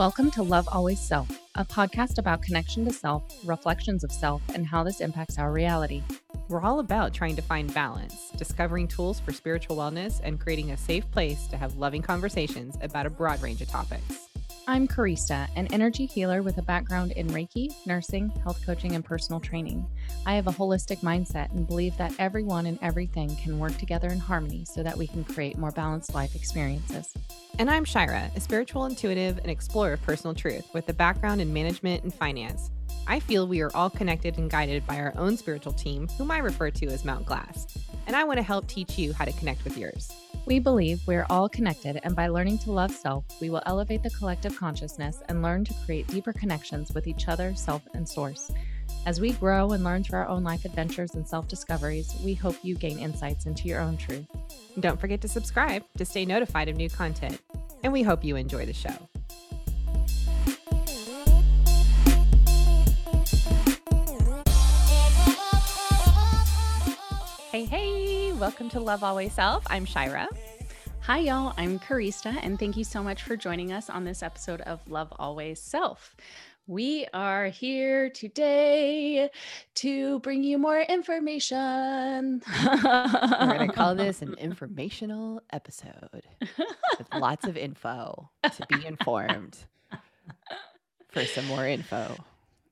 Welcome to Love Always Self, a podcast about connection to self, reflections of self, and how this impacts our reality. We're all about trying to find balance, discovering tools for spiritual wellness, and creating a safe place to have loving conversations about a broad range of topics. I'm Karista, an energy healer with a background in Reiki, nursing, health coaching, and personal training. I have a holistic mindset and believe that everyone and everything can work together in harmony so that we can create more balanced life experiences. And I'm Shira, a spiritual intuitive and explorer of personal truth with a background in management and finance. I feel we are all connected and guided by our own spiritual team, whom I refer to as Mount Glass, and I want to help teach you how to connect with yours. We believe we're all connected, and by learning to love self, we will elevate the collective consciousness and learn to create deeper connections with each other, self, and source. As we grow and learn through our own life adventures and self discoveries, we hope you gain insights into your own truth. Don't forget to subscribe to stay notified of new content, and we hope you enjoy the show. Hey, hey, welcome to Love Always Self. I'm Shira. Hi, y'all. I'm Karista, and thank you so much for joining us on this episode of Love Always Self. We are here today to bring you more information. We're going to call this an informational episode with lots of info to be informed for some more info.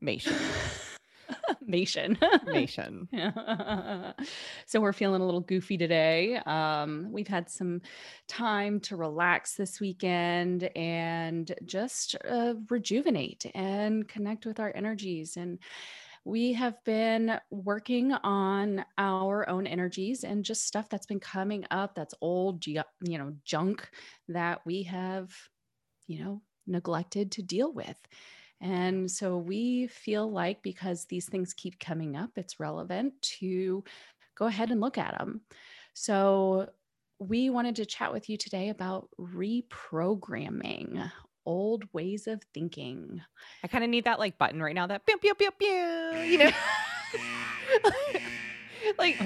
Mation. Mation. Mation. so we're feeling a little goofy today. Um, we've had some time to relax this weekend and just uh, rejuvenate and connect with our energies and we have been working on our own energies and just stuff that's been coming up that's old you know junk that we have you know neglected to deal with and so we feel like because these things keep coming up, it's relevant to go ahead and look at them. So we wanted to chat with you today about reprogramming old ways of thinking. I kind of need that like button right now that pew pew pew pew, you know. like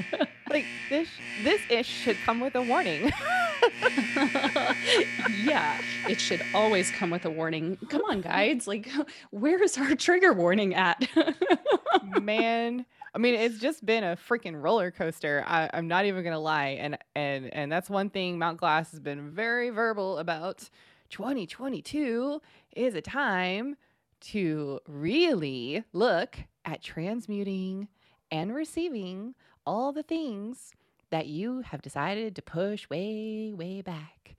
like this this ish should come with a warning. yeah, it should always come with a warning. Come on, guides. Like, where is our trigger warning at? Man, I mean, it's just been a freaking roller coaster. I, am not even gonna lie, and and and that's one thing Mount Glass has been very verbal about. 2022 is a time to really look at transmuting and receiving all the things that you have decided to push way, way back,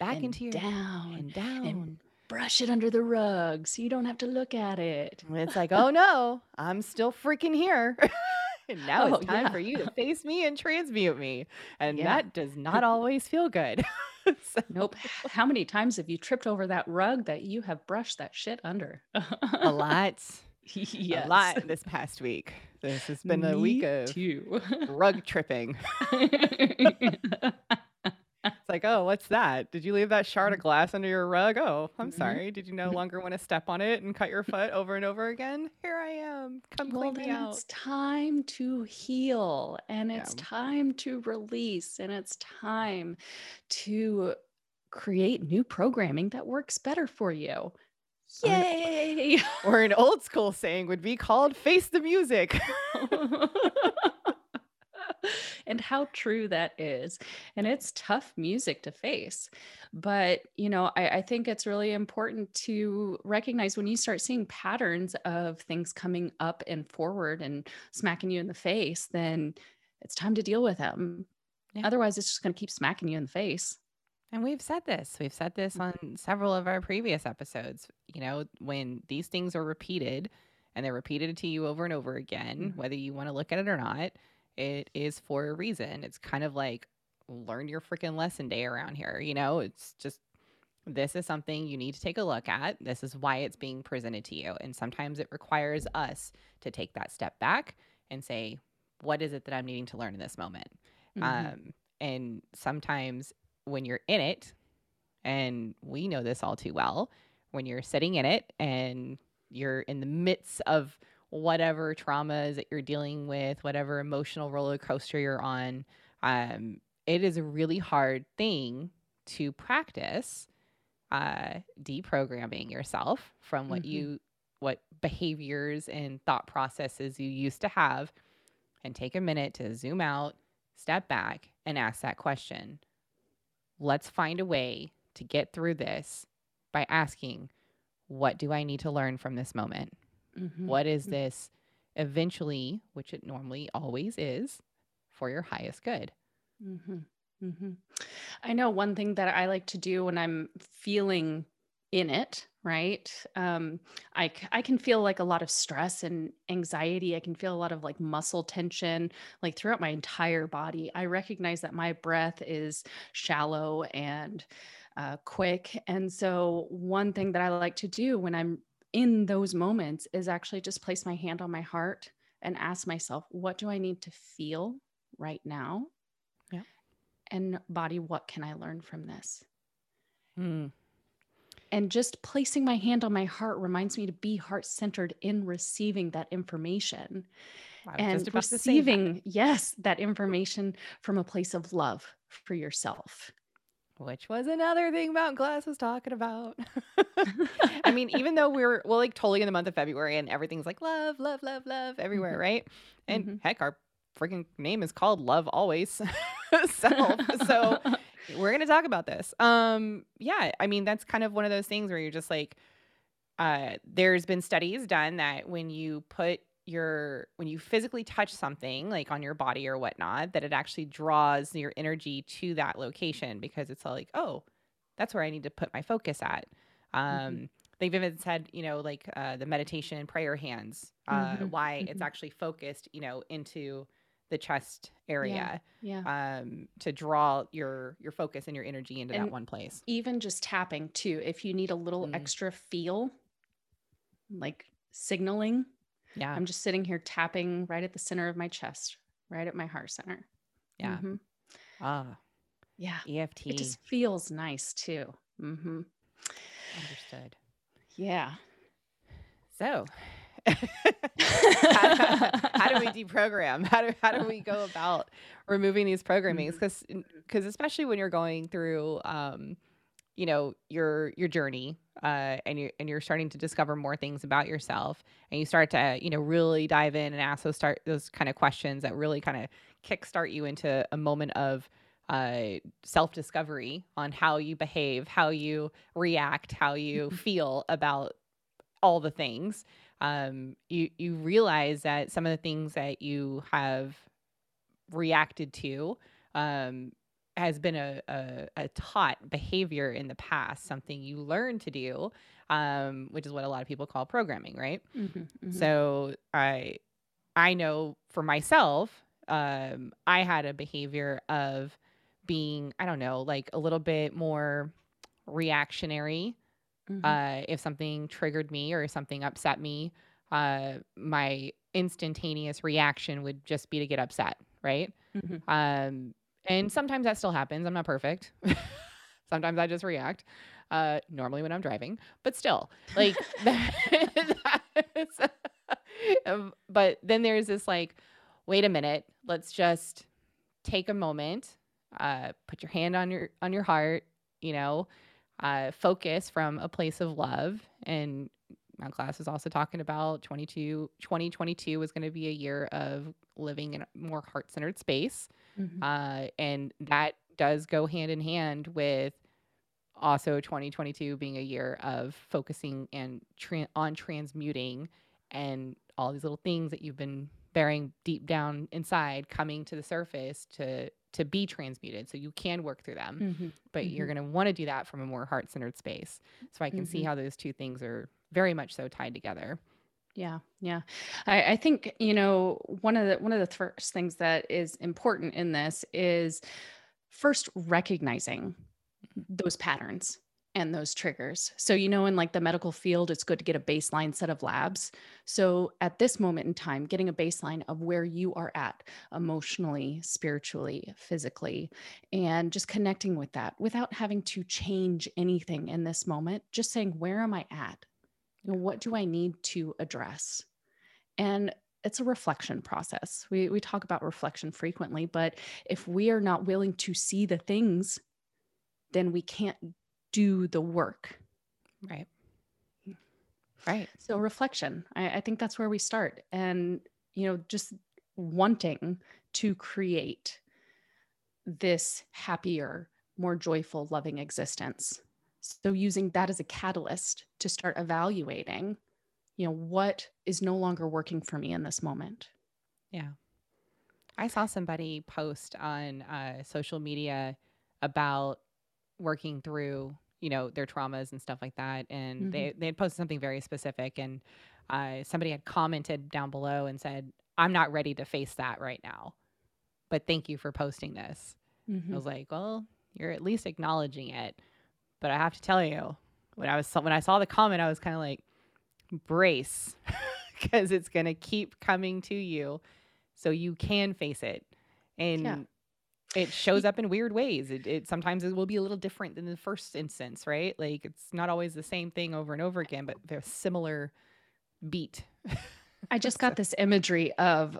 back and into your down and down. And brush it under the rug so you don't have to look at it. It's like, oh no, I'm still freaking here. and now Oh, it's time yeah. for you to face me and transmute me. And Yeah. that does not always feel good. So- Nope. How many times have you tripped over that rug that you have brushed that shit under? a lot. yes. A lot this past week. This has been a week of too. rug tripping. It's like, oh, what's that? Did you leave that shard of glass under your rug? Oh, I'm Mhm. sorry. Did you no longer want to step on it and cut your foot over and over again? Here I am. Come well, clean me out. it's time to heal and it's Yeah. time to release and it's time to create new programming that works better for you. Yay! Or an old school saying would be called face the music. and how true that is. And it's tough music to face. But, you know, I, I think it's really important to recognize when you start seeing patterns of things coming up and forward and smacking you in the face, then it's time to deal with them. Yeah. Otherwise, it's just going to keep smacking you in the face. And we've said this. We've said this on several of our previous episodes. You know, when these things are repeated and they're repeated to you over and over again, Mhm. whether you want to look at it or not, it is for a reason. It's kind of like learn your freaking lesson day around here. You know, it's just this is something you need to take a look at. This is why it's being presented to you. And sometimes it requires us to take that step back and say, what is it that I'm needing to learn in this moment? Mhm. Um, and sometimes when you're in it, and we know this all too well, when you're sitting in it and you're in the midst of whatever traumas that you're dealing with, whatever emotional roller coaster you're on, um, it is a really hard thing to practice uh, deprogramming yourself from what Mhm. you what behaviors and thought processes you used to have and take a minute to zoom out step back and ask that question let's find a way to get through this by asking what do i need to learn from this moment? Mhm. what is this eventually which it normally always is for your highest good? Hmm hmm I know one thing that I like to do when I'm feeling in it, right? Um, I, I can feel like a lot of stress and anxiety. I can feel a lot of like muscle tension, like throughout my entire body. I recognize that my breath is shallow and uh, quick. And so, one thing that I like to do when I'm in those moments is actually just place my hand on my heart and ask myself, what do I need to feel right now? Yeah. and body, what can I learn from this? Mm, And just placing my hand on my heart reminds me to be heart centered in receiving that information and about that. receiving, yes, that information from a place of love for yourself. which was another thing Mount Glass was talking about. I mean, even though we're well, like totally in the month of February and everything's like love, love, love, love everywhere, Mhm. right? And Mhm. heck, our freaking name is called Love Always Self. so we're gonna talk about this. Um, yeah, I mean that's kind of one of those things where you're just like, uh, there's been studies done that when you put your when you physically touch something like on your body or whatnot, that it actually draws your energy to that location because it's all like, oh, that's where I need to put my focus at. Um, Mhm. They've even said, you know, like uh, the meditation and prayer hands, uh, Mhm, why it's mhm. actually focused, you know, into the chest area yeah. um, to draw your your focus and your energy into that one place. even just tapping too, if you need a little Mm. extra feel, like signaling, Yeah, I'm just sitting here tapping right at the center of my chest, right at my heart center. yeah. Mhm. Ah, Yeah. EFT. It just feels nice too. hmm Understood. Yeah. So, how, how do we deprogram? How do how do we go about removing these programmings? Because because especially when you're going through, um, you know, your your journey, uh, and you and you're starting to discover more things about yourself, and you start to you know really dive in and ask those start those kind of questions that really kind of kickstart you into a moment of uh, self discovery on how you behave, how you react, how you feel about all the things, um, you you realize that some of the things that you have reacted to um, has been a, a a taught behavior in the past, something you learned to do, um, which is what a lot of people call programming, right? Mhm, mhm. So I I know for myself, um, I had a behavior of being, I don't know, like a little bit more reactionary Mhm. uh, if something triggered me or something upset me, uh, my instantaneous reaction would just be to get upset, right? Mhm. Um, and sometimes that still happens. I'm not perfect. sometimes I just react. Uh, normally when I'm driving, but still, like, that's- um, but then there's this like, wait a minute, let's just take a moment, uh, put your hand on your on your heart, you know, uh, focus from a place of love. And my class is also talking about 22, 2022 was going to be a year of living in a more heart centered space. Mhm. Uh, and that does go hand in hand with also 2022 being a year of focusing and tran on transmuting and all these little things that you've been bearing deep down inside coming to the surface to to be transmuted so you can work through them Mhm. but you're going to want to do that from a more heart-centered space so i can see Mhm. how those two things are very much so tied together Yeah, yeah. I, I think you know one of the one of the first things that is important in this is first recognizing those patterns and those triggers. So you know in like the medical field it's good to get a baseline set of labs. So at this moment in time getting a baseline of where you are at emotionally, spiritually, physically and just connecting with that without having to change anything in this moment, just saying where am I at? You know, what do I need to address? And it's a reflection process. We, we talk about reflection frequently, but if we are not willing to see the things, then we can't do the work. Right. Right. So reflection, I, I think that's where we start. And, you know, just wanting to create this happier, more joyful, loving existence. So using that as a catalyst to start evaluating, you know, what is no longer working for me in this moment. Yeah. I saw somebody post on uh, social media about working through, you know, their traumas and stuff like that, and Mhm. they they had posted something very specific, and uh, somebody had commented down below and said, "I'm not ready to face that right now, but thank you for posting this." I Mhm. was like, "Well, you're at least acknowledging it," but I have to tell you, when I was when I saw the comment, I was kind of like, brace, because it's gonna keep coming to you so you can face it. And it shows up in weird ways. It, it sometimes it will be a little different than the first instance, right? Like it's not always the same thing over and over again, but they're similar beat. I just got this imagery of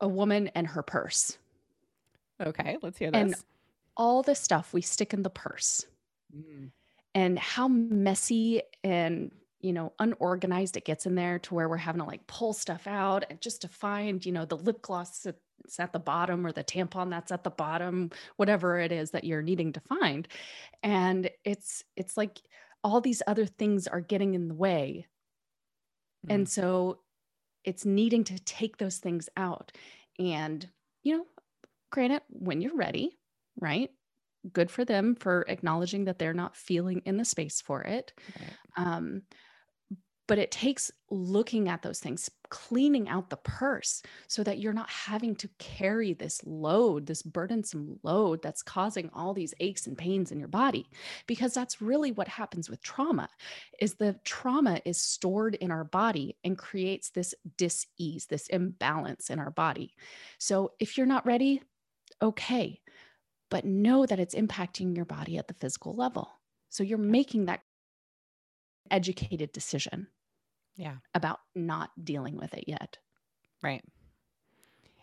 a woman and her purse. Okay, let's hear And- this. All the stuff we stick in the purse Mm, and how messy and you know unorganized it gets in there to where we're having to like pull stuff out and just to find you know the lip gloss that's at the bottom or the tampon that's at the bottom whatever it is that you're needing to find. And it's it's like all these other things are getting in the way. And mm, so it's needing to take those things out. And you know granted when you're ready right good for them for acknowledging that they're not feeling in the space for it. Right. um, but it takes looking at those things cleaning out the purse so that you're not having to carry this load this burdensome load that's causing all these aches and pains in your body. Because that's really what happens with trauma is the trauma is stored in our body and creates this dis-ease this imbalance in our body. So if you're not ready okay but know that it's impacting your body at the physical level. So you're making that educated decision Yeah, about not dealing with it yet. right.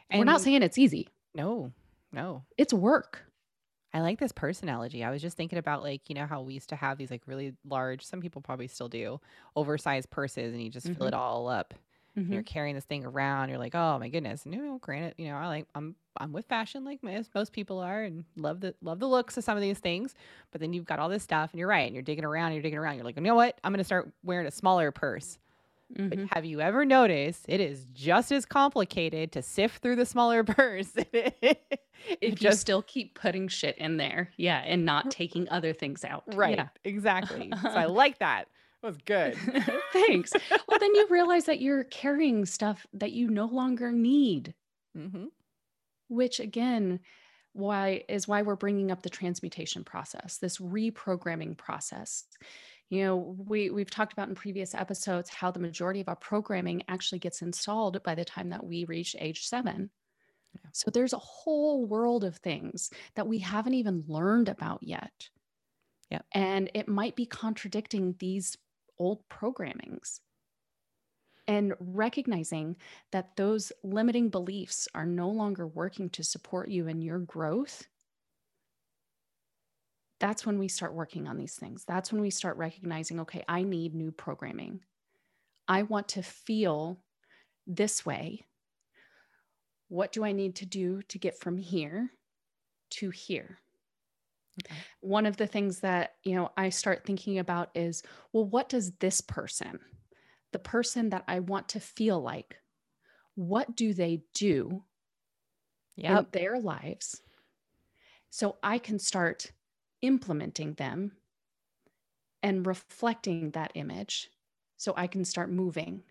and We're not saying it's easy. no, no. It's work. I like this purse analogy. I was just thinking about like, you know, how we used to have these like really large, some people probably still do, oversized purses and you just fill it mm-hmm. all up. And you're carrying this thing around. You're like, oh my goodness. No, no, granted, you know, I like I'm I'm with fashion like most people are and love the love the looks of some of these things. But then you've got all this stuff and you're right, and you're digging around, and you're digging around. You're like, you know what? I'm gonna start wearing a smaller purse. Mhm. But have you ever noticed it is just as complicated to sift through the smaller purse? If you just still keep putting shit in there, yeah, and not taking other things out. right, Yeah. exactly. so I like that. That was good. Thanks. Well, then you realize that you're carrying stuff that you no longer need, hmm which again, why is why we're bringing up the transmutation process, this reprogramming process. You know, we we've talked about in previous episodes how the majority of our programming actually gets installed by the time that we reach age 7. Yeah. So there's a whole world of things that we haven't even learned about yet. Yep. And it might be contradicting these old programmings. And recognizing that those limiting beliefs are no longer working to support you in your growth, that's when we start working on these things. That's when we start recognizing okay, I need new programming. I want to feel this way. What do I need to do to get from here to here? Okay. One of the things that, you know, I start thinking about is, well, what does this person, the person that I want to feel like, what do they do in their lives so I can start implementing them and reflecting that image so I can start moving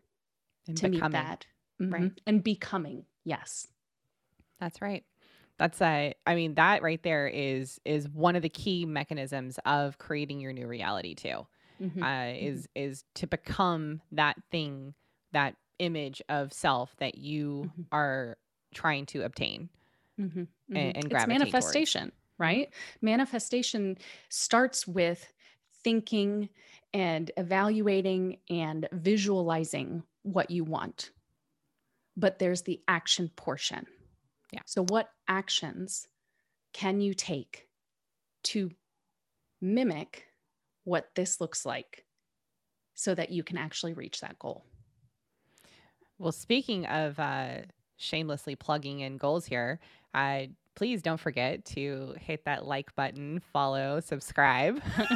And to meet that. Right. Mhm. And becoming. Yes. That's right. That's a I mean that right there is is one of the key mechanisms of creating your new reality too. Mhm. Uh is is to become that thing, that image of self that you Mhm. are trying to obtain. Mhm, mhm. and it's gravitate towards. manifestation, right? Manifestation starts with thinking and evaluating and visualizing what you want. But there's the action portion. Yeah. So, what actions can you take to mimic what this looks like so that you can actually reach that goal. Well, speaking of uh, shamelessly plugging in goals here, uh, please don't forget to hit that like button, follow, subscribe.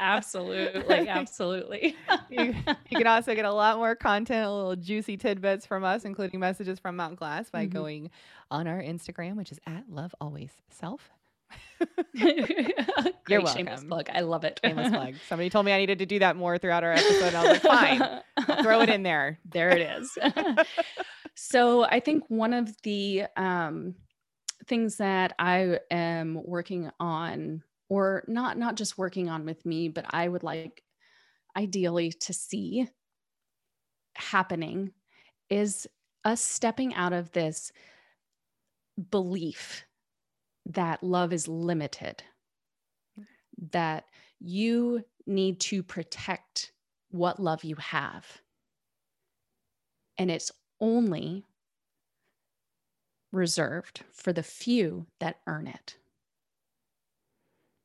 absolutely. Absolutely. you, you, can also get a lot more content, a little juicy tidbits from us, including messages from Mount Glass by mm-hmm. going on our Instagram, which is at love always self. You're welcome. Shameless plug. I love it. Shameless plug. Somebody told me I needed to do that more throughout our episode. I was like, fine, I'll throw it in there. There it is. So I think one of the um, things that I am working on, or not not just working on with me, but I would like ideally to see happening is us stepping out of this belief that love is limited, that you need to protect what love you have. And it's only reserved for the few that earn it.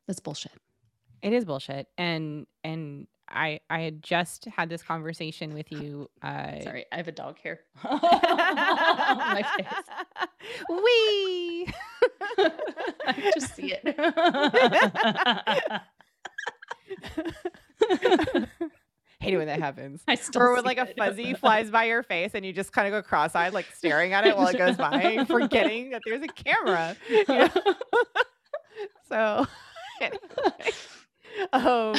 That's bullshit. It is bullshit. And and I I had just had this conversation with you. Uh, Sorry, I have a dog here. my face. Wee. I just see it. Hate it when that happens. Or when like a fuzzy flies by your face and you just kind of go cross-eyed, like staring at it while it goes by, forgetting that there's a camera. You know? so, anyway. um,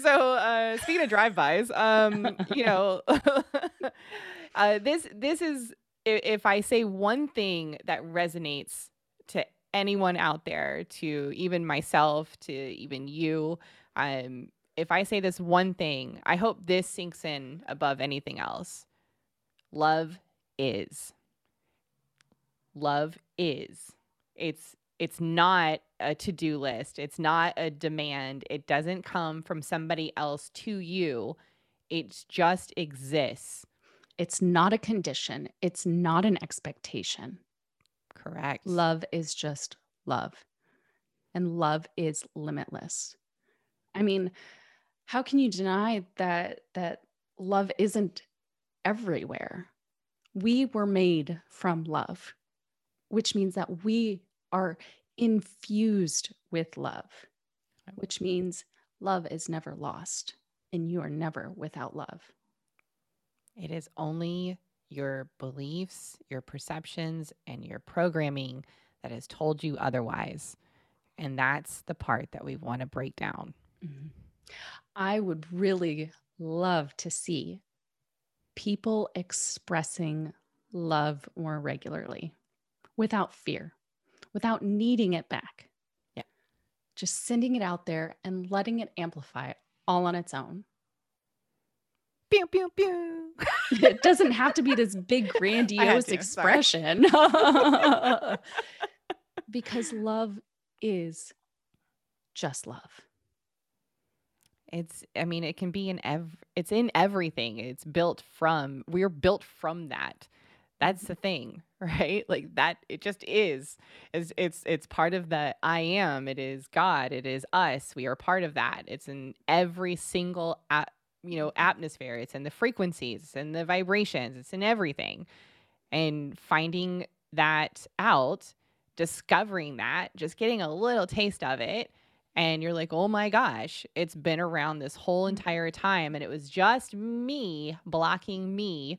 so uh, speaking of drive-bys, um, you know, uh, this this is if I say one thing that resonates to anyone out there, to even myself, to even you, um, if I say this one thing, I hope this sinks in above anything else. Love is. Love is. It's it's not a to-do list. It's not a demand. It doesn't come from somebody else to you. It just exists. It's not a condition. It's not an expectation. Correct. Love is just love. And love is limitless. I mean, how can you deny that that love isn't everywhere? We were made from love, which means that we are infused with love, which means love is never lost and you are never without love. It is only your beliefs, your perceptions, and your programming that has told you otherwise. And that's the part that we want to break down. Mm-hmm. I would really love to see people expressing love more regularly without fear without needing it back. Yeah. Just sending it out there and letting it amplify all on its own. Pew, pew, pew. it doesn't have to be this big grandiose expression because love is just love it's i mean it can be in ev it's in everything. It's built from we're built from that. That's the thing right? Like that it just is. It's it's it's part of the i am. It is god. It is us. We are part of that. It's in every single at, you know atmosphere. It's in the frequencies. And the vibrations. It's in everything. And finding that out discovering that just getting a little taste of it and you're like, oh my gosh, it's been around this whole mm-hmm. entire time. And it was just me blocking me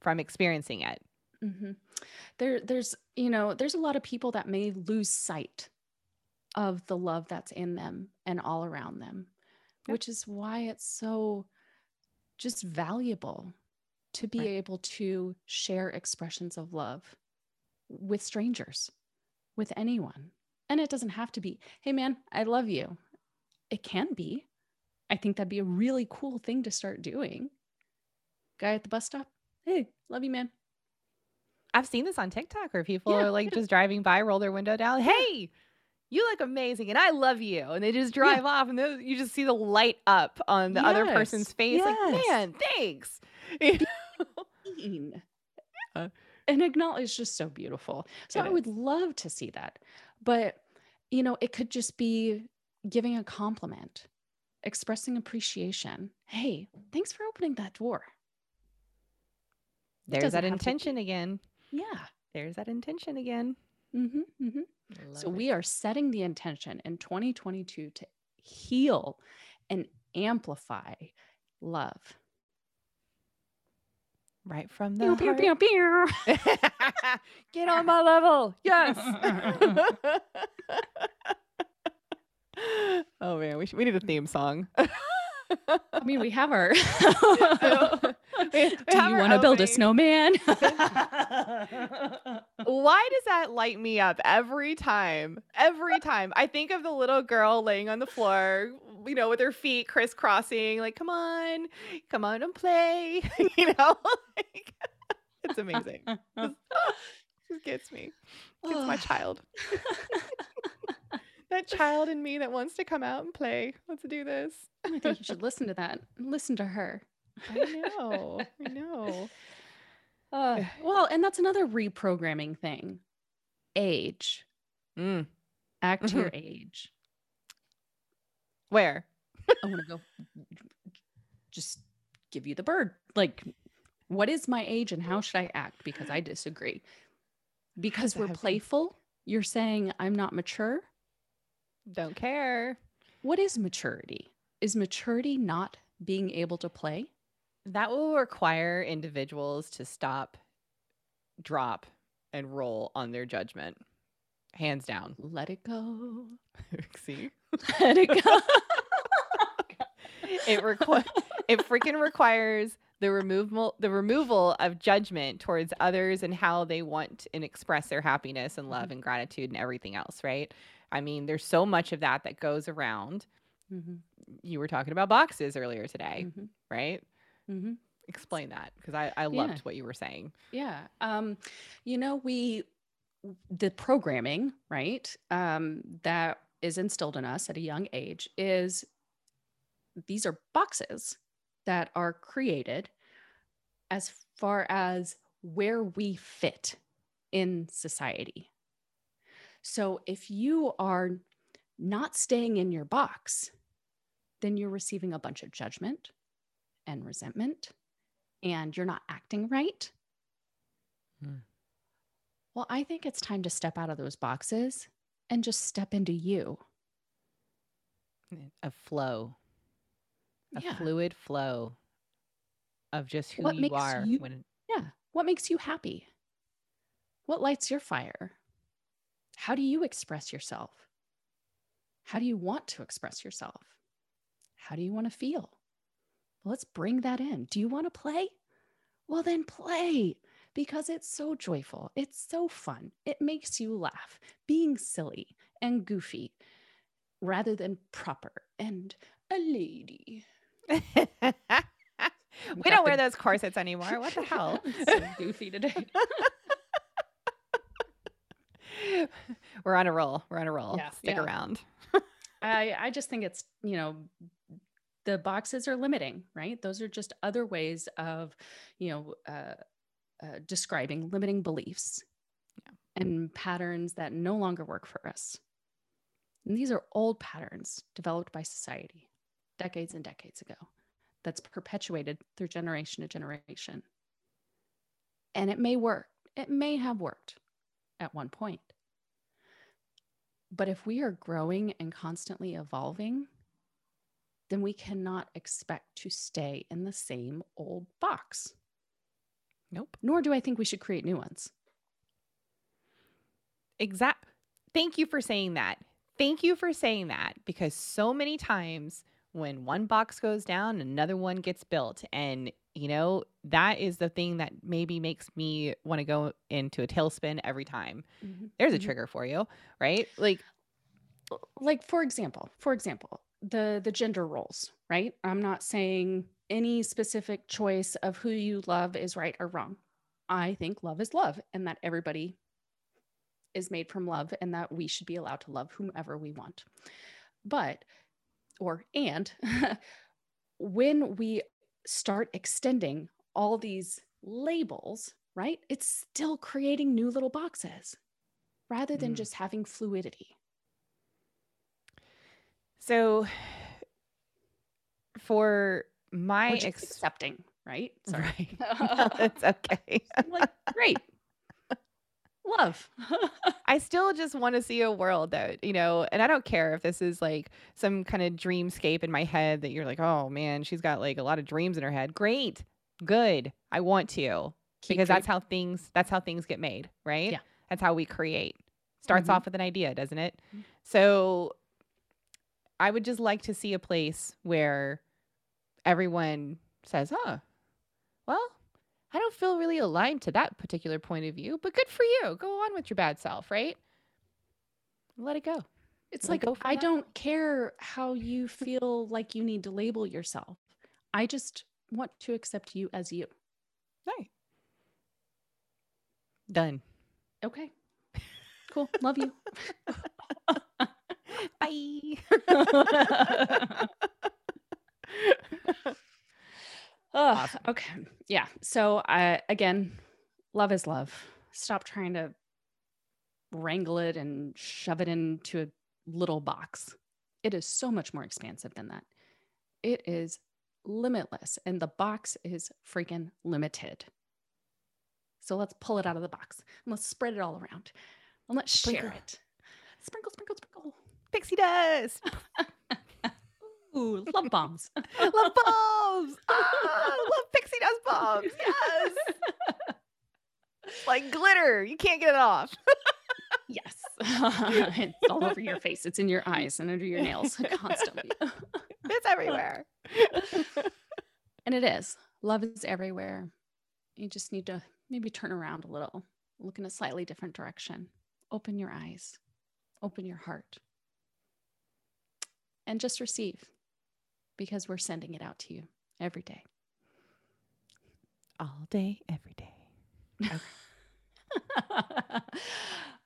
from experiencing it. Mm-hmm. There, there's, you know, there's a lot of people that may lose sight of the love that's in them and all around them, yep. which is why it's so just valuable to be right. able to share expressions of love with strangers, with anyone. And it doesn't have to be, hey man, I love you. It can be. I think that'd be a really cool thing to start doing. Guy at the bus stop, hey, love you, man. I've seen this on TikTok where people yeah, are like yeah. just driving by, roll their window down, hey, you look amazing and I love you. And they just drive yeah. off and you just see the light up on the yes. other person's face. Yes. Like, man, thanks. Uh. and acknowledge is just so beautiful. So I would love to see that. But, you know, it could just be giving a compliment, expressing appreciation. Hey, thanks for opening that door. There's that have to- intention again. Yeah. There's that intention again. hmm hmm So we are setting the intention in 2022 to heal and amplify love. Right from the pew, pew, pew. Get on my level. Yes. oh man, we should, we need a mm. theme song. I mean, we have our. We- we Do have you want to build a snowman? Why does that light me up every time? Every time. I think of the little girl laying on the floor, you know, with her feet crisscrossing, like, come on, come on and play. you know, like, it's amazing. Just, just gets me. Gets my child. that child in me that wants to come out and play. Let's do this. I think you should listen to that. Listen to her. I know. I know. Uh, well, and that's another reprogramming thing. Age. Mm. Act to your age. Where? I want to go just give you the bird. Like, what is my age and how should I act? Because I disagree. Because we're playful, you're saying I'm not mature. Don't care. What is maturity? Is maturity not being able to play? That will require individuals to stop, drop, and roll on their judgment. Hands down. Let it go. See? Let it go. It requ- it freaking requires the removal the removal of judgment towards others and how they want and express their happiness and love and gratitude and everything else, right? I mean, there's so much of that that goes around. Mhm, You were talking about boxes earlier today, mhm, right? mhm. Explain that because I, I loved Yeah. what you were saying. Yeah. Um, you know, we the programming, right, um, that is instilled in us at a young age is these are boxes that are created as far as where we fit in society. So if you are not staying in your box, then you're receiving a bunch of judgment and resentment, and you're not acting right. Hmm. Well, I think it's time to step out of those boxes and just step into you. A flow, a Yeah. fluid flow of just who What you makes are you- when Yeah. What makes you happy? What lights your fire? How do you express yourself? How do you want to express yourself? How do you want to feel? Well, let's bring that in. Do you want to play? Well, then play because it's so joyful. It's so fun. It makes you laugh, being silly and goofy rather than proper and a lady. we don't wear those corsets anymore. What the hell? so goofy today. We're on a roll. We're on a roll. Yeah, Stick yeah. around. I I just think it's you know the boxes are limiting, right? Those are just other ways of you know uh, uh, describing limiting beliefs and patterns that no longer work for us. And these are old patterns developed by society decades and decades ago that's perpetuated through generation to generation. And it may work. It may have worked at one point. But if we are growing and constantly evolving, then we cannot expect to stay in the same old box. Nope. Nor do I think we should create new ones. Exact. Thank you for saying that. Thank you for saying that because so many times when one box goes down, another one gets built. And, you know, that is the thing that maybe makes me want to go into a tailspin every time. There's a Mhm. trigger for you, right? Like, like for example for example the the gender roles right i'm not saying any specific choice of who you love is right or wrong. I think love is love and that everybody is made from love and that we should be allowed to love whomever we want. But or and when we start extending all these labels right it's still creating new little boxes rather than Mm. just having fluidity. So for my ex- accepting, right? Sorry. right. No, it's okay. like, great. Love. I still just want to see a world that, you know, and I don't care if this is like some kind of dreamscape in my head that you're like, oh man, she's got like a lot of dreams in her head. Great. Good. I want to. Keep because that's how things that's how things get made, right? Yeah. That's how we create. Starts Mhm. off with an idea, doesn't it? Mhm. So I would just like to see a place where everyone says, "Huh. Well, I don't feel really aligned to that particular point of view, but good for you. Go on with your bad self, right? Let it go." It's Like, like, go I that. don't care how you feel like you need to label yourself. I just want to accept you as you. Hey. Done. Okay. Cool. Love you. Bye. Ugh, Awesome. Okay. Yeah. So, uh, again, love is love. Stop trying to wrangle it and shove it into a little box. It is so much more expansive than that. It is limitless, and the box is freaking limited. So, let's pull it out of the box and let's spread it all around and let's share Sprinkle. it. Sprinkle, sprinkle, sprinkle. Pixie dust. Ooh, love bombs. love bombs. Ah, love pixie dust bombs. Yes. like glitter. You can't get it off. Yes. it's all over your face. It's in your eyes and under your nails constantly. It's everywhere. and it is. Love is everywhere. You just need to maybe turn around a little, look in a slightly different direction. Open your eyes, open your heart, and just receive because we're sending it out to you every day. All day, every day.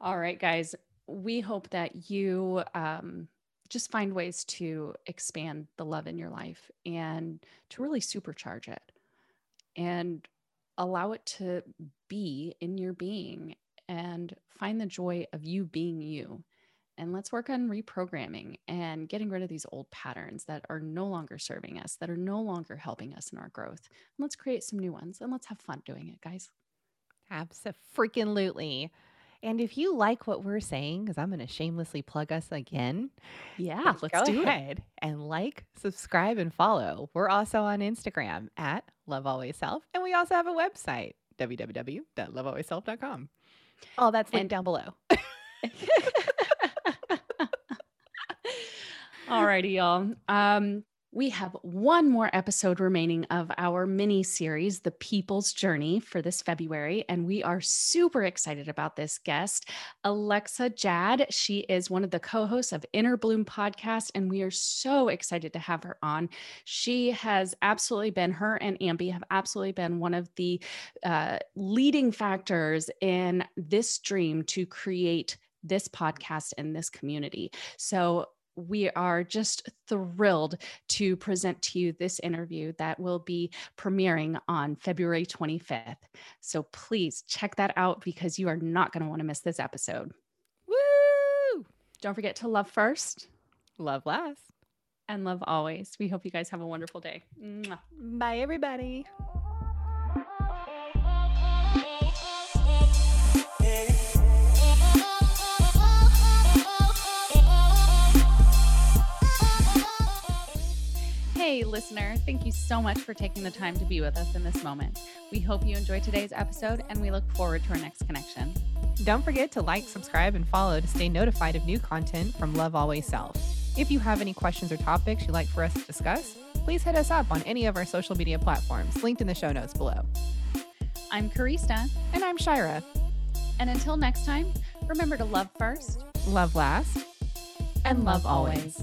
All right, guys. We hope that you um, just find ways to expand the love in your life and to really supercharge it and allow it to be in your being and find the joy of you being you. And let's work on reprogramming and getting rid of these old patterns that are no longer serving us, that are no longer helping us in our growth. let's create some new ones and let's have fun doing it, guys. Absolutely. And if you like what we're saying, because I'm going to shamelessly plug us again, Yeah, let's go do it. and like, subscribe, and follow. We're also on Instagram at Love Always Self, and we also have a website www.lovealwaysself.com. All that's linked And- down below. Alrighty, y'all. Um, we have one more episode remaining of our mini series, The People's Journey, for this February. And we are super excited about this guest, Alexa Jad. She is one of the co hosts of Inner Bloom podcast, and we are so excited to have her on. She has absolutely been, her and Ambi have absolutely been one of the uh, leading factors in this dream to create this podcast and this community. So, we are just thrilled to present to you this interview that will be premiering on February 25th. So please check that out because you are not going to want to miss this episode. Woo! Don't forget to love first Love last. and love always. We hope you guys have a wonderful day. Bye, everybody. Hey, listener, thank you so much for taking the time to be with us in this moment. We hope you enjoyed today's episode and we look forward to our next connection. Don't forget to like, subscribe, and follow to stay notified of new content from Love Always Self. If you have any questions or topics you'd like for us to discuss, please hit us up on any of our social media platforms linked in the show notes below. I'm Karista, And I'm Shira. and until next time, remember to love first Love last and love always.